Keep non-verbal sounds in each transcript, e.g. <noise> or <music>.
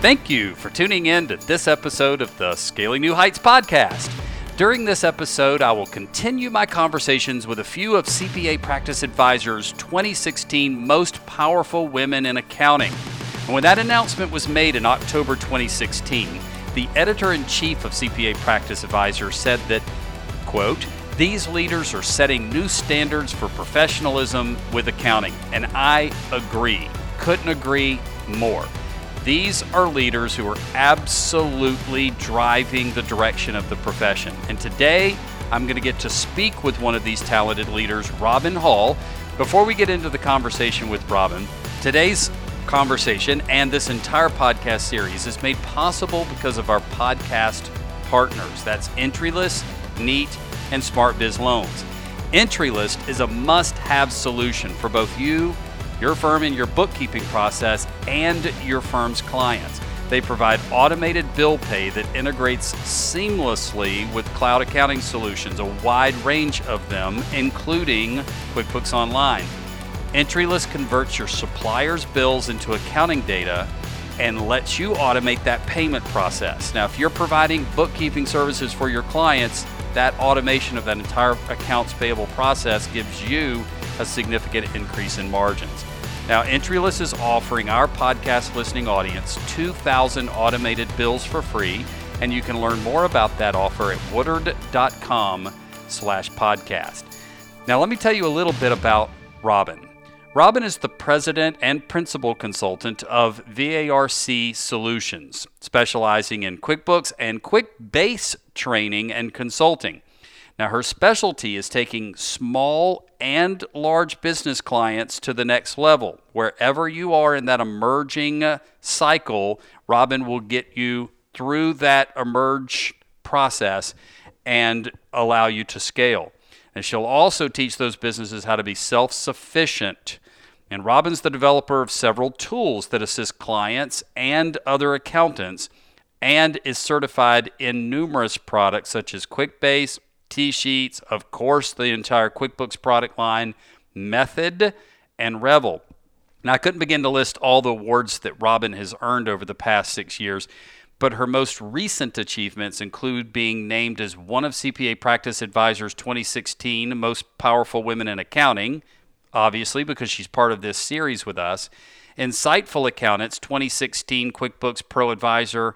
Thank you for tuning in to this episode of the Scaling New Heights podcast. During this episode, I will continue my conversations with a few of CPA Practice Advisor's 2016 Most Powerful Women in Accounting. And when that announcement was made in October 2016, the editor in chief of CPA Practice Advisor said that, quote, these leaders are setting new standards for professionalism with accounting. And I agree. Couldn't agree more. These are leaders who are absolutely driving the direction of the profession. And today, I'm going to get to speak with one of these talented leaders, Robin Hall. Before we get into the conversation with Robin, today's conversation and this entire podcast series is made possible because of our podcast partners. That's Entryless, Neat, and SmartBiz Loans. Entryless is a must have solution for both you your firm in your bookkeeping process and your firm's clients. They provide automated bill pay that integrates seamlessly with cloud accounting solutions, a wide range of them, including QuickBooks Online. Entryless converts your supplier's bills into accounting data and lets you automate that payment process. Now, if you're providing bookkeeping services for your clients, that automation of that entire accounts payable process gives you a significant increase in margins. Now, Entryless is offering our podcast listening audience 2,000 automated bills for free, and you can learn more about that offer at woodard.com slash podcast. Now, let me tell you a little bit about Robin. Robin is the president and principal consultant of VARC Solutions, specializing in QuickBooks and QuickBase training and consulting. Now, her specialty is taking small and large business clients to the next level. Wherever you are in that emerging cycle, Robin will get you through that emerge process and allow you to scale. And she'll also teach those businesses how to be self sufficient. And Robin's the developer of several tools that assist clients and other accountants and is certified in numerous products such as QuickBase, TSheets, of course, the entire QuickBooks product line, Method, and Revel. Now, I couldn't begin to list all the awards that Robin has earned over the past six years, but her most recent achievements include being named as one of CPA Practice Advisor's 2016 Most Powerful Women in Accounting, obviously, because she's part of this series with us. Insightful Accountants 2016 QuickBooks Pro Advisor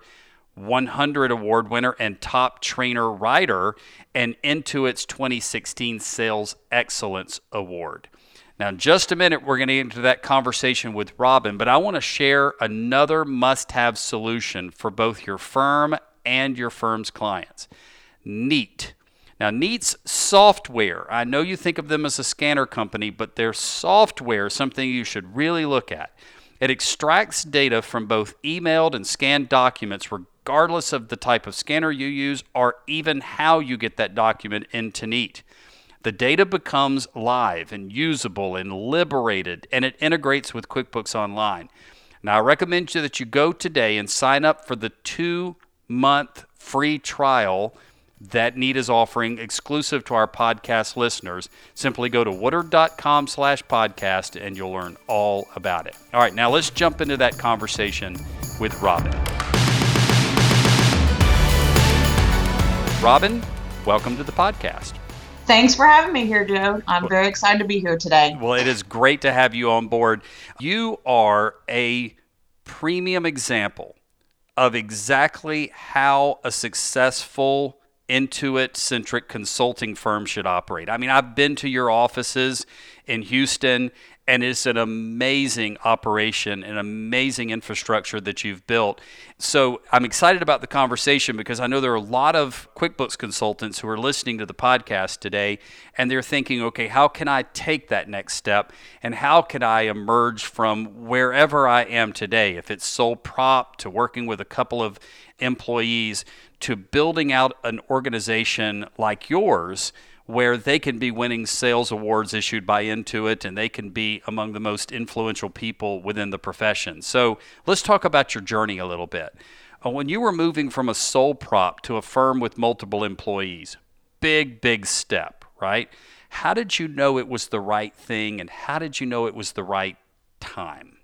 100 award winner and top trainer rider and Intuit's 2016 Sales Excellence Award. Now, in just a minute, we're going to get into that conversation with Robin, but I want to share another must have solution for both your firm and your firm's clients Neat. Now, Neat's software, I know you think of them as a scanner company, but their software is something you should really look at. It extracts data from both emailed and scanned documents, regardless of the type of scanner you use or even how you get that document into Neat. The data becomes live and usable and liberated, and it integrates with QuickBooks Online. Now, I recommend you that you go today and sign up for the two month free trial that Neat is offering exclusive to our podcast listeners. Simply go to woodard.com slash podcast and you'll learn all about it. All right, now let's jump into that conversation with Robin. Robin, welcome to the podcast. Thanks for having me here, Joe. I'm very excited to be here today. Well, it is great to have you on board. You are a premium example of exactly how a successful Intuit centric consulting firm should operate. I mean, I've been to your offices in Houston and it's an amazing operation, an amazing infrastructure that you've built. So I'm excited about the conversation because I know there are a lot of QuickBooks consultants who are listening to the podcast today and they're thinking, okay, how can I take that next step and how can I emerge from wherever I am today? If it's sole prop to working with a couple of employees to building out an organization like yours where they can be winning sales awards issued by Intuit and they can be among the most influential people within the profession. So let's talk about your journey a little bit. Uh, when you were moving from a sole prop to a firm with multiple employees, big, big step, right? How did you know it was the right thing and how did you know it was the right time?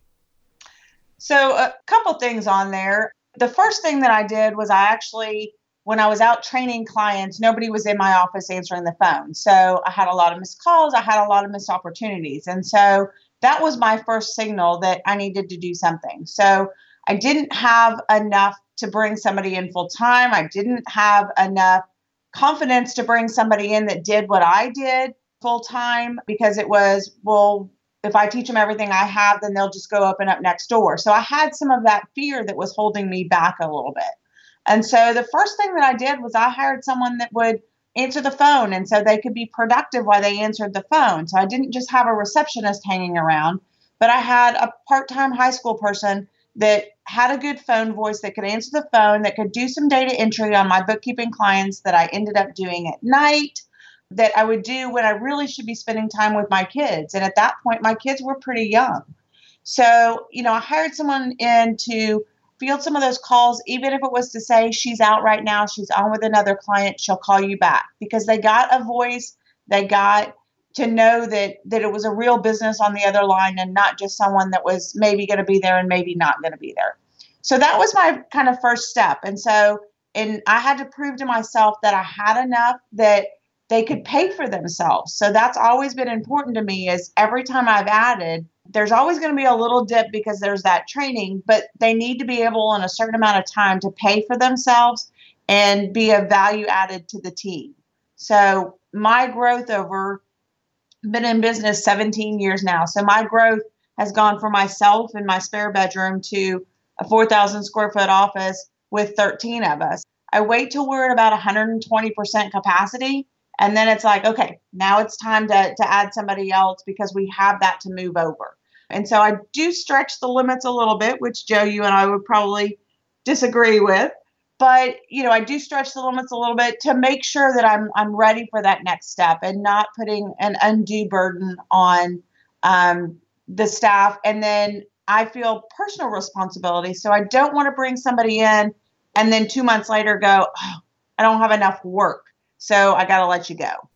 So, a couple things on there. The first thing that I did was I actually, when I was out training clients, nobody was in my office answering the phone. So, I had a lot of missed calls, I had a lot of missed opportunities. And so, that was my first signal that I needed to do something. So, I didn't have enough to bring somebody in full time. I didn't have enough confidence to bring somebody in that did what I did full time because it was, well, if I teach them everything I have, then they'll just go open up next door. So I had some of that fear that was holding me back a little bit. And so the first thing that I did was I hired someone that would answer the phone and so they could be productive while they answered the phone. So I didn't just have a receptionist hanging around, but I had a part time high school person that had a good phone voice that could answer the phone, that could do some data entry on my bookkeeping clients that I ended up doing at night, that I would do when I really should be spending time with my kids. And at that point, my kids were pretty young. So, you know, I hired someone in to field some of those calls, even if it was to say, she's out right now, she's on with another client, she'll call you back because they got a voice, they got to know that that it was a real business on the other line and not just someone that was maybe going to be there and maybe not going to be there. So that was my kind of first step. And so and I had to prove to myself that I had enough that they could pay for themselves. So that's always been important to me is every time I've added there's always going to be a little dip because there's that training, but they need to be able in a certain amount of time to pay for themselves and be a value added to the team. So my growth over been in business 17 years now. So my growth has gone for myself in my spare bedroom to a 4,000 square foot office with 13 of us. I wait till we're at about 120% capacity. And then it's like, okay, now it's time to, to add somebody else because we have that to move over. And so I do stretch the limits a little bit, which Joe, you and I would probably disagree with. But you know i do stretch the limits a little bit to make sure that i'm i'm ready for that next step and not putting an undue burden on um, the staff. And then i feel personal responsibility. So i don't want to bring somebody in and then two months later go oh, i don't have enough work. So i got to let you go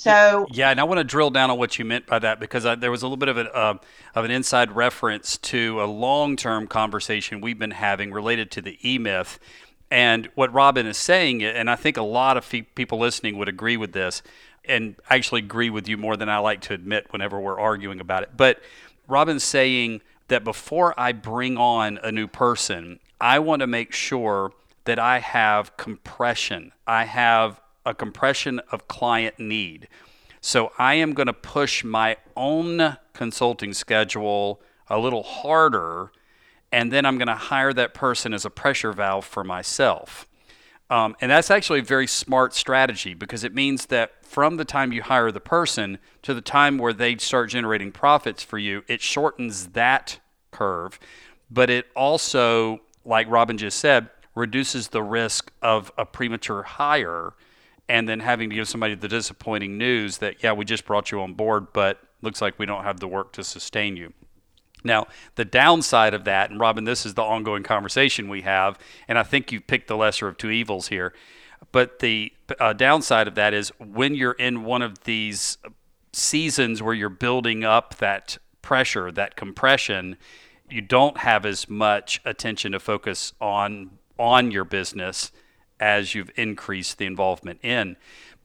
so yeah, and I want to drill down on what you meant by that because I, there was a little bit of an uh, of an inside reference to a long term conversation we've been having related to the E Myth, and what Robin is saying, and I think a lot of people listening would agree with this, and actually agree with you more than I like to admit whenever we're arguing about it. But Robin's saying that before I bring on a new person, I want to make sure that I have compression. I have a compression of client need. So I am going to push my own consulting schedule a little harder and then I'm going to hire that person as a pressure valve for myself. Um, and that's actually a very smart strategy because it means that from the time you hire the person to the time where they start generating profits for you, it shortens that curve. But it also, like Robin just said, reduces the risk of a premature hire and then having to give somebody the disappointing news that, yeah, we just brought you on board, but looks like we don't have the work to sustain you. Now, the downside of that, and Robin, this is the ongoing conversation we have, and I think you've picked the lesser of two evils here. But the uh, downside of that is when you're in one of these seasons where you're building up that pressure, that compression, you don't have as much attention to focus on on your business as you've increased the involvement in.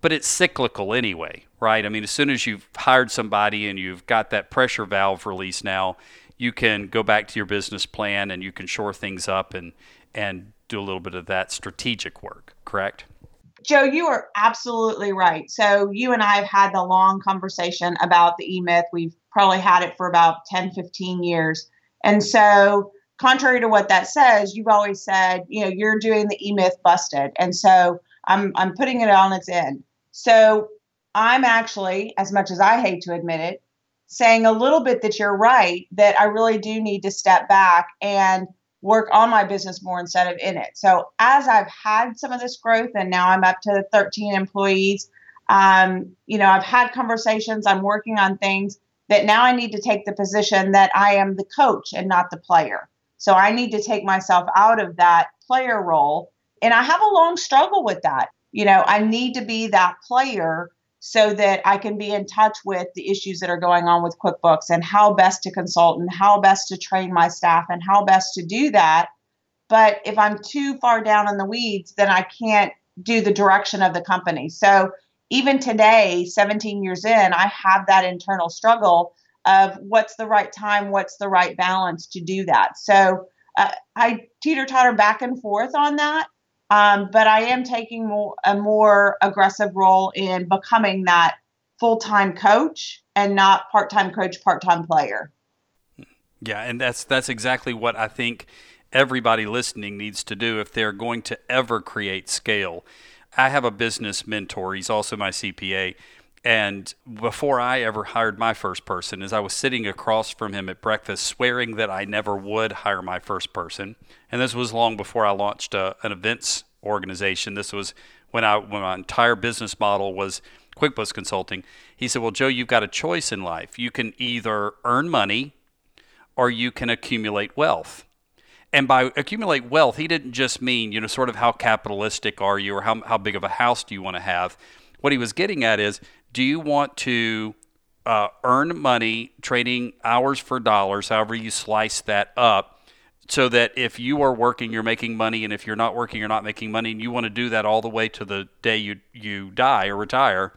But it's cyclical anyway, right? I mean, as soon as you've hired somebody and you've got that pressure valve release now, you can go back to your business plan and you can shore things up and and do a little bit of that strategic work, correct? Joe, you are absolutely right. So you and I have had the long conversation about the E-Myth. We've probably had it for about 10, 15 years. And so contrary to what that says, you've always said, you know, you're doing the E-Myth busted. And so I'm I'm putting it on its end. So I'm actually, as much as I hate to admit it, saying a little bit that you're right, that I really do need to step back and work on my business more instead of in it. So as I've had some of this growth and now I'm up to 13 employees, um, you know, I've had conversations, I'm working on things that now I need to take the position that I am the coach and not the player. So I need to take myself out of that player role. And I have a long struggle with that. You know, I need to be that player so that I can be in touch with the issues that are going on with QuickBooks and how best to consult and how best to train my staff and how best to do that. But if I'm too far down in the weeds, then I can't do the direction of the company. So even today, 17 years in, I have that internal struggle of what's the right time, what's the right balance to do that. So uh, I teeter totter back and forth on that. Um, but I am taking more, a more aggressive role in becoming that full time coach and not part time coach, part time player. Yeah, and that's that's exactly what I think everybody listening needs to do if they're going to ever create scale. I have a business mentor. He's also my CPA. And before I ever hired my first person, as I was sitting across from him at breakfast, swearing that I never would hire my first person, and this was long before I launched a, uh, an events organization. This was when I when my entire business model was QuickBooks consulting. He said, "Well, Joe, you've got a choice in life. You can either earn money, or you can accumulate wealth." And by accumulate wealth, he didn't just mean you know sort of how capitalistic are you or how how big of a house do you want to have. What he was getting at is do you want to uh, earn money trading hours for dollars, however you slice that up, so that if you are working, you're making money, and if you're not working, you're not making money, and you want to do that all the way to the day you you die or retire.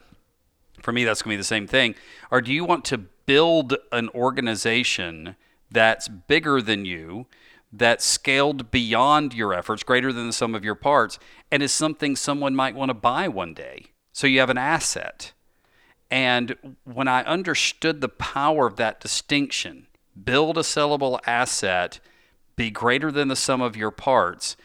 For me, that's going to be the same thing. Or do you want to build an organization that's bigger than you? that's scaled beyond your efforts, greater than the sum of your parts, and is something someone might want to buy one day. So you have an asset. And when I understood the power of that distinction, build a sellable asset, be greater than the sum of your parts,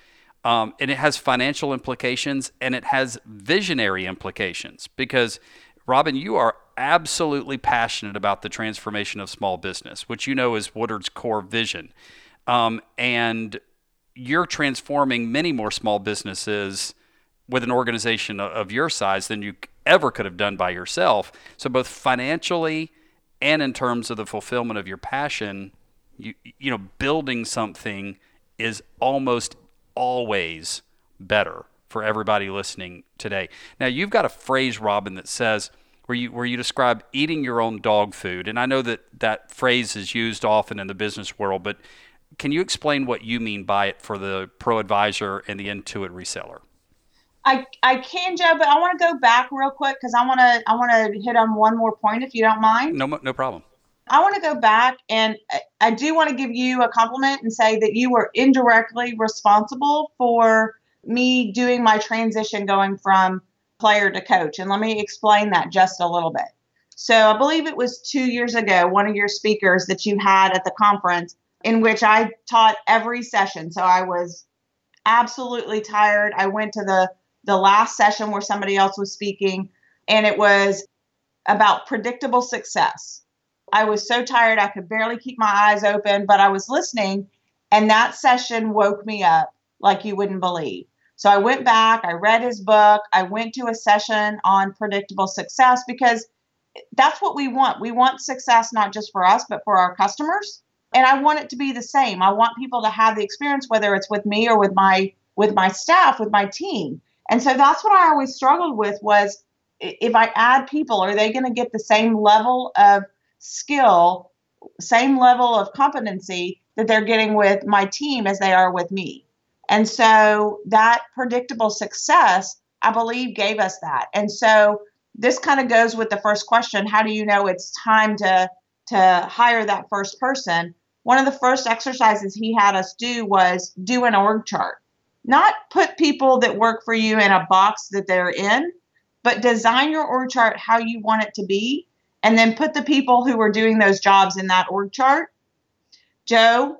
um, and it has financial implications and it has visionary implications because, Robin, you are absolutely passionate about the transformation of small business, which you know is Woodard's core vision. Um, and you're transforming many more small businesses with an organization of your size than you ever could have done by yourself. So both financially and in terms of the fulfillment of your passion, you you know, building something is almost always better for everybody listening today. Now you've got a phrase, Robin, that says where you where you describe eating your own dog food, and I know that that phrase is used often in the business world, but can you explain what you mean by it for the pro advisor and the Intuit reseller? I, I can, Joe, but I want to go back real quick because I want to I want to hit on one more point if you don't mind. No, no problem. I want to go back and I do want to give you a compliment and say that you were indirectly responsible for me doing my transition going from player to coach. And let me explain that just a little bit. So I believe it was two years ago, one of your speakers that you had at the conference in which I taught every session. So I was absolutely tired. I went to the the last session where somebody else was speaking and it was about predictable success. I was so tired I could barely keep my eyes open, but I was listening and that session woke me up like you wouldn't believe. So I went back, I read his book, I went to a session on predictable success because that's what we want. We want success not just for us, but for our customers and I want it to be the same. I want people to have the experience, whether it's with me or with my with my staff, with my team. And so that's what I always struggled with was if I add people, are they going to get the same level of skill, same level of competency that they're getting with my team as they are with me? And so that predictable success, I believe, gave us that. And so this kind of goes with the first question how do you know it's time to to hire that first person one of the first exercises he had us do was do an org chart. Not put people that work for you in a box that they're in, but design your org chart how you want it to be, and then put the people who are doing those jobs in that org chart. Joe,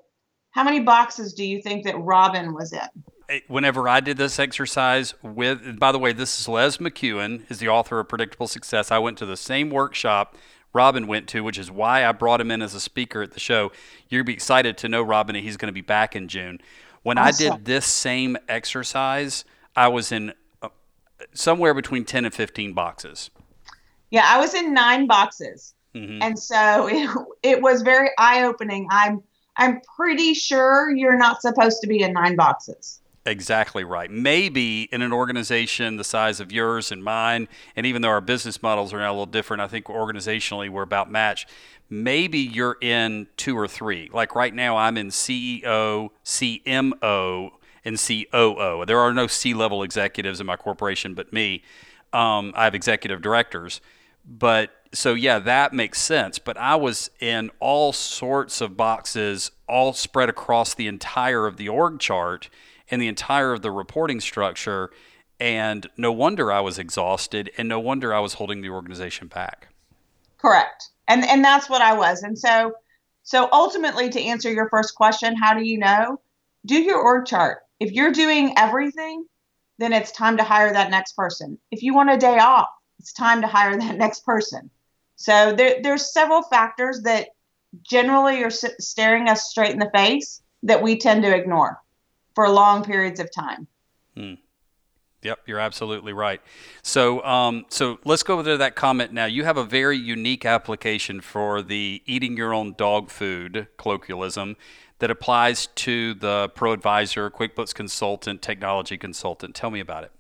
how many boxes do you think that Robin was in? Whenever I did this exercise with, by the way, this is Les McKeown, is the author of Predictable Success. I went to the same workshop Robin went to, which is why I brought him in as a speaker at the show. You'll be excited to know, Robin, and he's going to be back in June. When awesome. I did this same exercise, I was in uh, somewhere between 10 and 15 boxes. Yeah, I was in nine boxes. Mm-hmm. And so <laughs> it, it was very eye opening. I'm I'm pretty sure you're not supposed to be in nine boxes. Exactly right. Maybe in an organization the size of yours and mine, and even though our business models are now a little different, I think organizationally we're about match. Maybe you're in two or three. Like right now, I'm in CEO, CMO, and COO. There are no C level executives in my corporation but me. Um, I have executive directors. But so, yeah, that makes sense. But I was in all sorts of boxes, all spread across the entire of the org chart and the entire of the reporting structure. And no wonder I was exhausted, and no wonder I was holding the organization back. Correct, and and that's what I was. And so, so ultimately, to answer your first question, how do you know? Do your org chart. If you're doing everything, then it's time to hire that next person. If you want a day off, it's time to hire that <laughs> next person. So there, there's several factors that generally are staring us straight in the face that we tend to ignore for long periods of time. Hmm. Yep, you're absolutely right. So, um, so let's go over to that comment now. You have a very unique application for the eating your own dog food colloquialism that applies to the Pro Advisor, QuickBooks consultant, technology consultant. Tell me about it.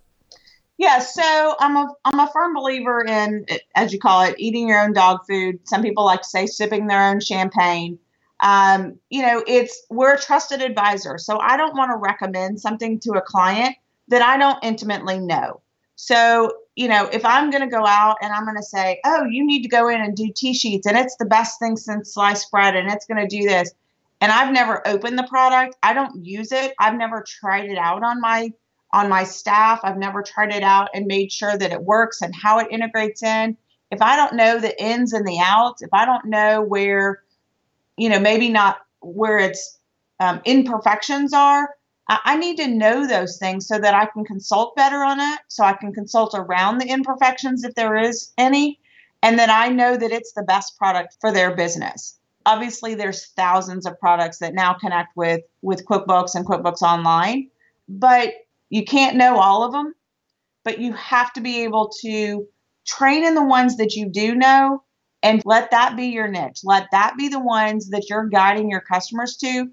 Yeah, so I'm a I'm a firm believer in, as you call it, eating your own dog food. Some people like to say sipping their own champagne um, you know, it's we're a trusted advisor. So I don't want to recommend something to a client that I don't intimately know. So, you know, if I'm going to go out and I'm going to say, oh, you need to go in and do TSheets and it's the best thing since sliced bread and it's going to do this. And I've never opened the product. I don't use it. I've never tried it out on my on my staff. I've never tried it out and made sure that it works and how it integrates in. If I don't know the ins and the outs, if I don't know where you know, maybe not where its um, imperfections are. I, I need to know those things so that I can consult better on it, so I can consult around the imperfections if there is any, and that I know that it's the best product for their business. Obviously, there's thousands of products that now connect with with QuickBooks and QuickBooks Online, but you can't know all of them. But you have to be able to train in the ones that you do know and let that be your niche. Let that be the ones that you're guiding your customers to.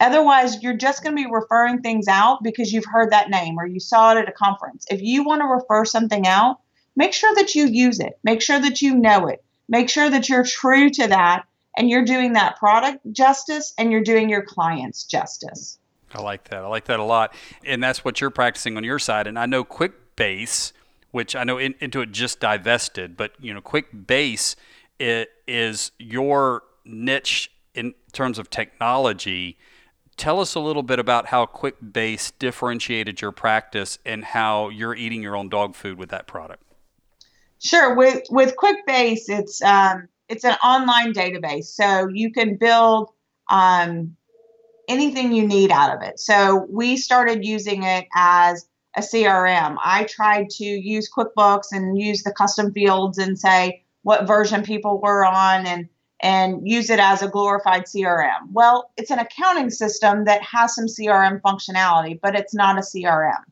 Otherwise, you're just going to be referring things out because you've heard that name or you saw it at a conference. If you want to refer something out, make sure that you use it. Make sure that you know it. Make sure that you're true to that and you're doing that product justice and you're doing your clients justice. I like that. I like that a lot. And that's what you're practicing on your side. And I know QuickBase, which I know Intuit just divested, but you know, QuickBase it is your niche in terms of technology. Tell us a little bit about how QuickBase differentiated your practice and how you're eating your own dog food with that product. Sure. With with QuickBase, it's um, it's an online database, so you can build um, anything you need out of it. So we started using it as a CRM. I tried to use QuickBooks and use the custom fields and say, what version people were on and and use it as a glorified CRM. Well, it's an accounting system that has some CRM functionality, but it's not a CRM.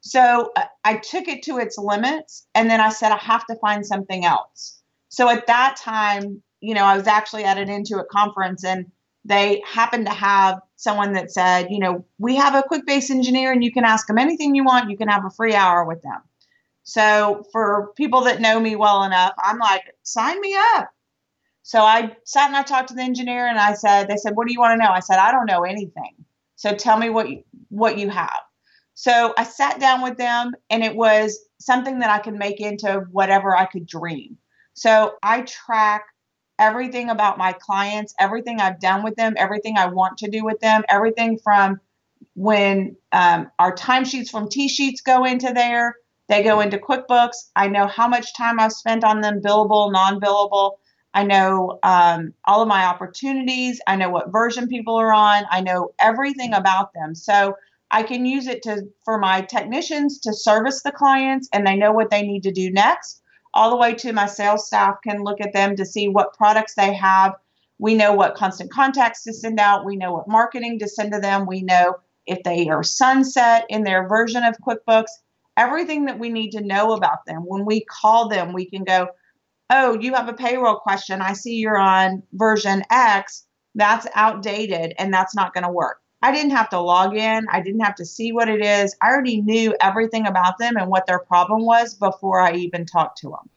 So uh, I took it to its limits and then I said, I have to find something else. So at that time, you know, I was actually at an Intuit conference and they happened to have someone that said, you know, we have a QuickBase engineer and you can ask them anything you want. You can have a free hour with them. So for people that know me well enough, I'm like, sign me up. So I sat and I talked to the engineer and I said, they said, what do you want to know? I said, I don't know anything. So tell me what you, what you have. So I sat down with them and it was something that I could make into whatever I could dream. So I track everything about my clients, everything I've done with them, everything I want to do with them, everything from when um, our timesheets from TSheets go into there they go into QuickBooks. I know how much time I've spent on them, billable, non billable. I know um, all of my opportunities. I know what version people are on. I know everything about them. So I can use it to for my technicians to service the clients and they know what they need to do next. All the way to my sales staff can look at them to see what products they have. We know what constant contacts to send out. We know what marketing to send to them. We know if they are sunset in their version of QuickBooks everything that we need to know about them. When we call them, we can go, Oh, you have a payroll question. I see you're on version X. That's outdated and that's not going to work. I didn't have to log in. I didn't have to see what it is. I already knew everything about them and what their problem was before I even talked to them.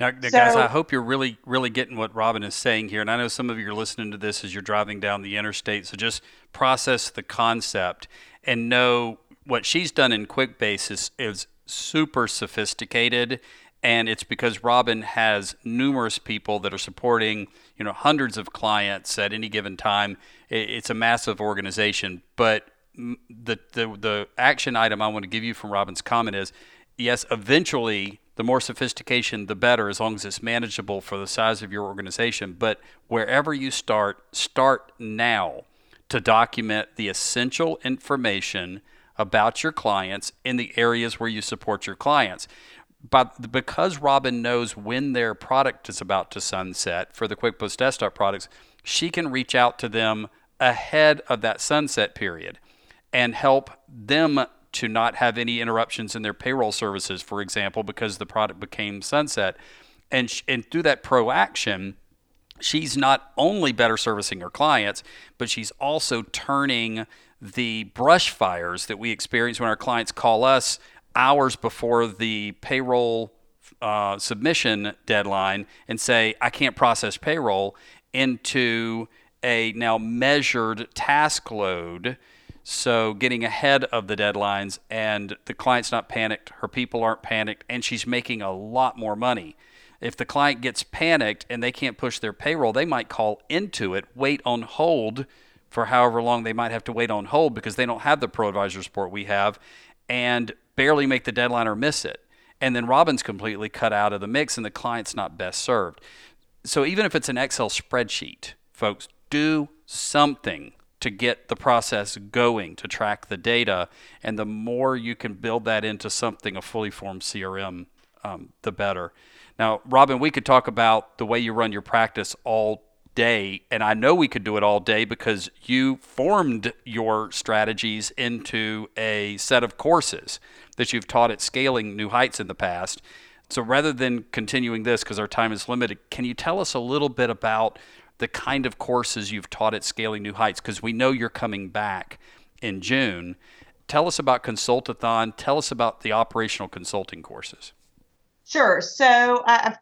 Now, so, guys, I hope you're really, really getting what Robin is saying here. And I know some of you are listening to this as you're driving down the interstate. So just process the concept and know what she's done in QuickBase is, is super sophisticated and it's because Robin has numerous people that are supporting, you know, hundreds of clients at any given time. It's a massive organization, but the the the action item I want to give you from Robin's comment is, yes, eventually the more sophistication, the better, as long as it's manageable for the size of your organization. But wherever you start, start now to document the essential information about your clients in the areas where you support your clients but because Robin knows when their product is about to sunset for the QuickBooks Desktop products, she can reach out to them ahead of that sunset period and help them to not have any interruptions in their payroll services, for example, because the product became sunset. And, sh- and through that proaction, she's not only better servicing her clients, but she's also turning the brush fires that we experience when our clients call us hours before the payroll uh, submission deadline and say, I can't process payroll into a now measured task load. So getting ahead of the deadlines and the client's not panicked, her people aren't panicked, and she's making a lot more money. If the client gets panicked and they can't push their payroll, they might call Intuit, wait on hold for however long they might have to wait on hold because they don't have the pro advisor support we have. And barely make the deadline or miss it. And then Robin's completely cut out of the mix and the client's not best served. So even if it's an Excel spreadsheet, folks, do something to get the process going to track the data. And the more you can build that into something, a fully formed CRM, um, the better. Now, Robin, we could talk about the way you run your practice all day. And I know we could do it all day because you formed your strategies into a set of courses that you've taught at Scaling New Heights in the past. So rather than continuing this, because our time is limited, can you tell us a little bit about the kind of courses you've taught at Scaling New Heights? Because we know you're coming back in June. Tell us about Consultathon. Tell us about the operational consulting courses. Sure. So I've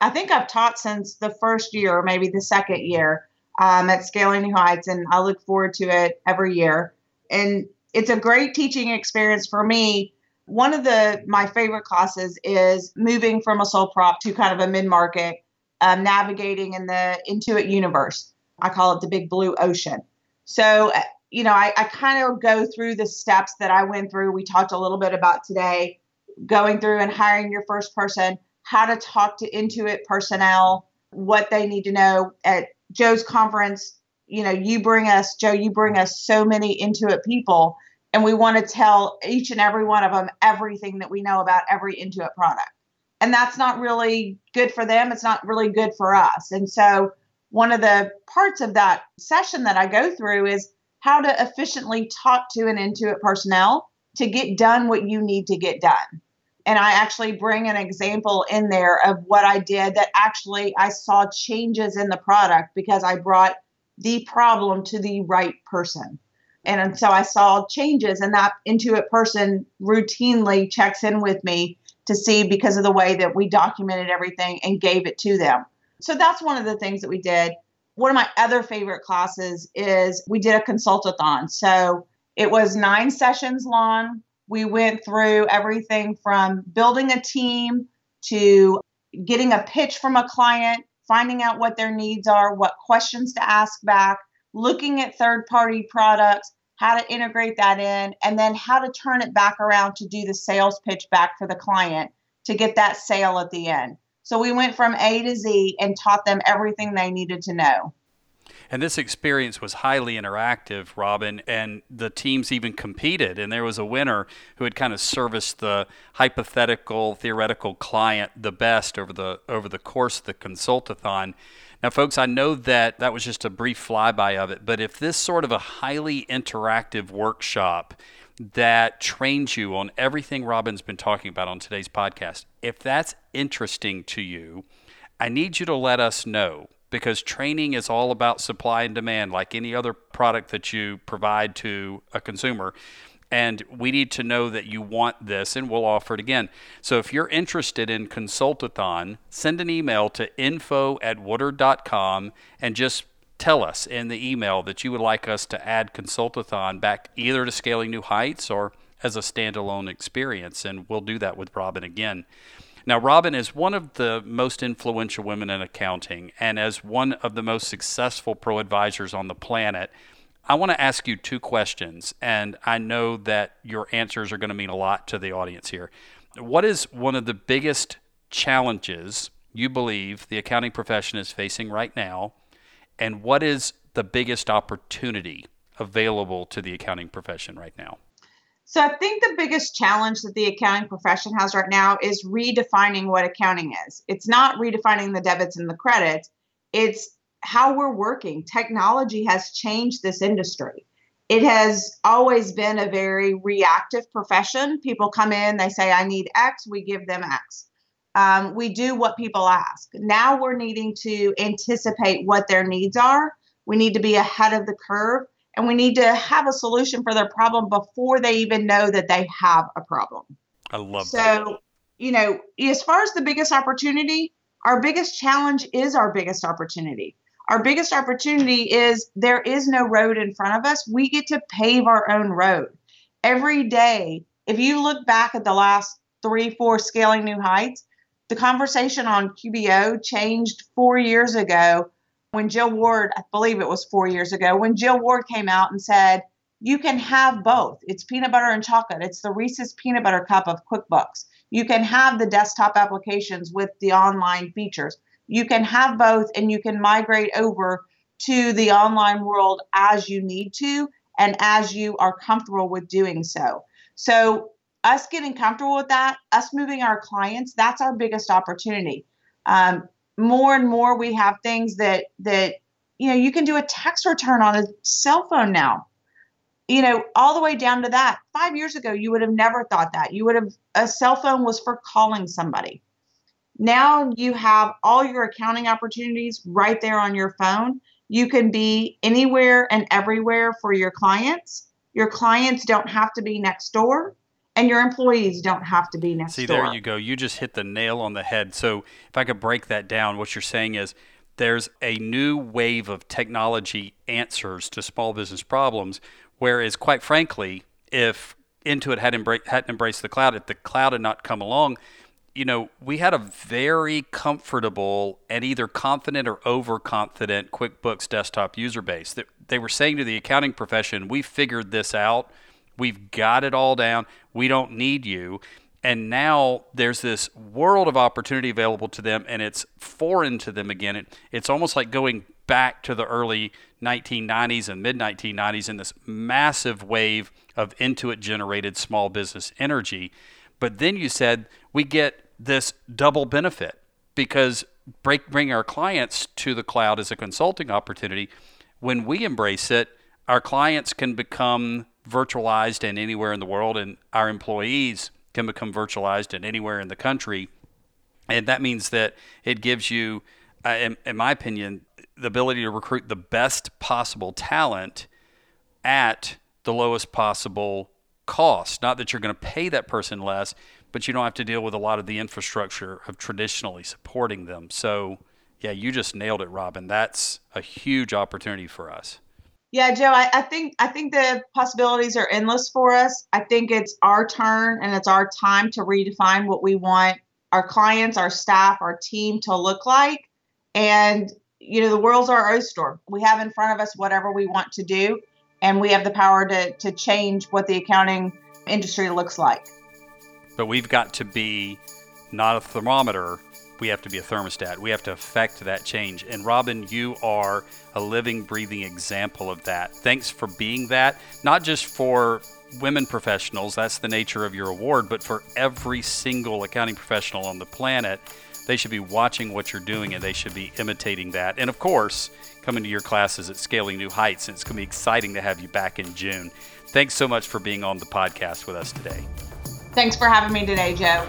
I think I've taught since the first year, or maybe the second year, um, at Scaling New Heights, and I look forward to it every year. And it's a great teaching experience for me. One of the my favorite classes is moving from a sole prop to kind of a mid market, um, navigating in the Intuit universe. I call it the big blue ocean. So, uh, you know, I, I kind of go through the steps that I went through. We talked a little bit about today, going through and hiring your first person how to talk to Intuit personnel, what they need to know. At Joe's conference, you know, you bring us, Joe, you bring us so many Intuit people, and we want to tell each and every one of them everything that we know about every Intuit product. And that's not really good for them. It's not really good for us. And so, one of the parts of that session that I go through is how to efficiently talk to an Intuit personnel to get done what you need to get done and I actually bring an example in there of what I did that actually I saw changes in the product because I brought the problem to the right person. And so I saw changes, and that Intuit person routinely checks in with me to see because of the way that we documented everything and gave it to them. So that's one of the things that we did. One of my other favorite classes is we did a consultathon. So it was nine sessions long we went through everything from building a team to getting a pitch from a client, finding out what their needs are, what questions to ask back, looking at third party products, how to integrate that in, and then how to turn it back around to do the sales pitch back for the client to get that sale at the end. So we went from A to Z and taught them everything they needed to know. And this experience was highly interactive, Robin, and the teams even competed. And there was a winner who had kind of serviced the hypothetical, theoretical client the best over the over the course of the consultathon. Now, folks, I know that that was just a brief flyby of it, but if this sort of a highly interactive workshop that trains you on everything Robin's been talking about on today's podcast, if that's interesting to you, I need you to let us know because training is all about supply and demand, like any other product that you provide to a consumer. And we need to know that you want this, and we'll offer it again. So if you're interested in Consultathon, send an email to info at woodard.com and just tell us in the email that you would like us to add Consultathon back either to Scaling New Heights or as a standalone experience. And we'll do that with Robin again. Now, Robin is one of the most influential women in accounting, and as one of the most successful pro advisors on the planet, I want to ask you two questions, and I know that your answers are going to mean a lot to the audience here. What is one of the biggest challenges you believe the accounting profession is facing right now, and what is the biggest opportunity available to the accounting profession right now? So I think the biggest challenge that the accounting profession has right now is redefining what accounting is. It's not redefining the debits and the credits. It's how we're working. Technology has changed this industry. It has always been a very reactive profession. People come in, they say, I need X, we give them X. Um, we do what people ask. Now we're needing to anticipate what their needs are. We need to be ahead of the curve and we need to have a solution for their problem before they even know that they have a problem. I love so, that. So, you know, as far as the biggest opportunity, our biggest challenge is our biggest opportunity. Our biggest opportunity is there is no road in front of us. We get to pave our own road. Every day, if you look back at the last three, four scaling new heights, the conversation on QBO changed four years ago when Jill Ward, I believe it was four years ago, when Jill Ward came out and said, you can have both. It's peanut butter and chocolate. It's the Reese's peanut butter cup of QuickBooks. You can have the desktop applications with the online features. You can have both and you can migrate over to the online world as you need to and as you are comfortable with doing so. So, us getting comfortable with that, us moving our clients, that's our biggest opportunity. Um, more and more we have things that that you know you can do a tax return on a cell phone now. You know all the way down to that. Five years ago you would have never thought that. You would have a cell phone was for calling somebody. Now you have all your accounting opportunities right there on your phone. You can be anywhere and everywhere for your clients. Your clients don't have to be next door and your employees don't have to be next See, door. there you go. You just hit the nail on the head. So, if I could break that down, what you're saying is there's a new wave of technology answers to small business problems. Whereas, quite frankly, if Intuit had embra- hadn't embraced the cloud, if the cloud had not come along, you know, we had a very comfortable and either confident or overconfident QuickBooks desktop user base. That they were saying to the accounting profession, "We figured this out." We've got it all down. We don't need you. And now there's this world of opportunity available to them, and it's foreign to them again. It, it's almost like going back to the early 1990s and mid 1990s in this massive wave of Intuit generated small business energy. But then you said we get this double benefit because break, bring our clients to the cloud as a consulting opportunity. When we embrace it, our clients can become virtualized and anywhere in the world, and our employees can become virtualized and anywhere in the country. And that means that it gives you, uh, in, in my opinion, the ability to recruit the best possible talent at the lowest possible cost. Not that you're going to pay that person less, but you don't have to deal with a lot of the infrastructure of traditionally supporting them. So, yeah, you just nailed it, Robin. That's a huge opportunity for us. Yeah, Joe, I, I, think I think the possibilities are endless for us. I think it's our turn and it's our time to redefine what we want our clients, our staff, our team to look like. And you know, the world's our oyster. We have in front of us whatever we want to do, and we have the power to to change what the accounting industry looks like. But we've got to be not a thermometer we have to be a thermostat. We have to affect that change. And Robin, you are a living, breathing example of that. Thanks for being that, not just for women professionals, that's the nature of your award, but for every single accounting professional on the planet. They should be watching what you're doing and they should be imitating that. And of course, coming to your classes at Scaling New Heights. And it's going to be exciting to have you back in June. Thanks so much for being on the podcast with us today. Thanks for having me today, Joe.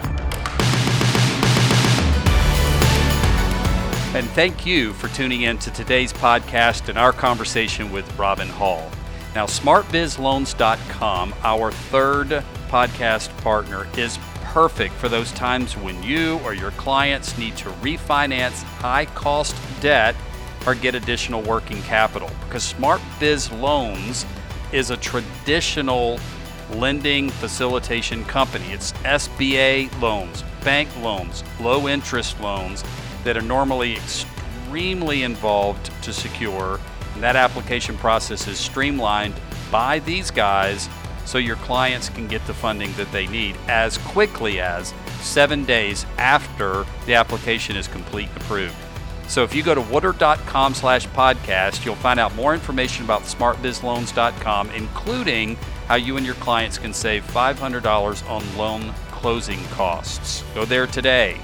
And thank you for tuning in to today's podcast and our conversation with Robin Hall. Now, smartbizloans.com, our third podcast partner, is perfect for those times when you or your clients need to refinance high cost debt or get additional working capital. Because Smart Biz Loans is a traditional lending facilitation company. It's SBA loans, bank loans, low interest loans that are normally extremely involved to secure. And that application process is streamlined by these guys so your clients can get the funding that they need as quickly as seven days after the application is complete and approved. So if you go to woodard.com slash podcast, you'll find out more information about smartbizloans.com, including how you and your clients can save $500 on loan closing costs. Go there today.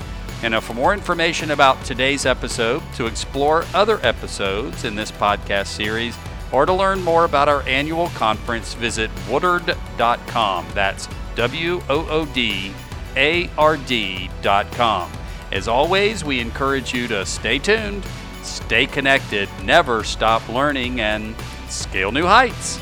And uh, for more information about today's episode, to explore other episodes in this podcast series, or to learn more about our annual conference, visit woodard.com. That's W O O D A R D.com. As always, we encourage you to stay tuned, stay connected, never stop learning, and scale new heights.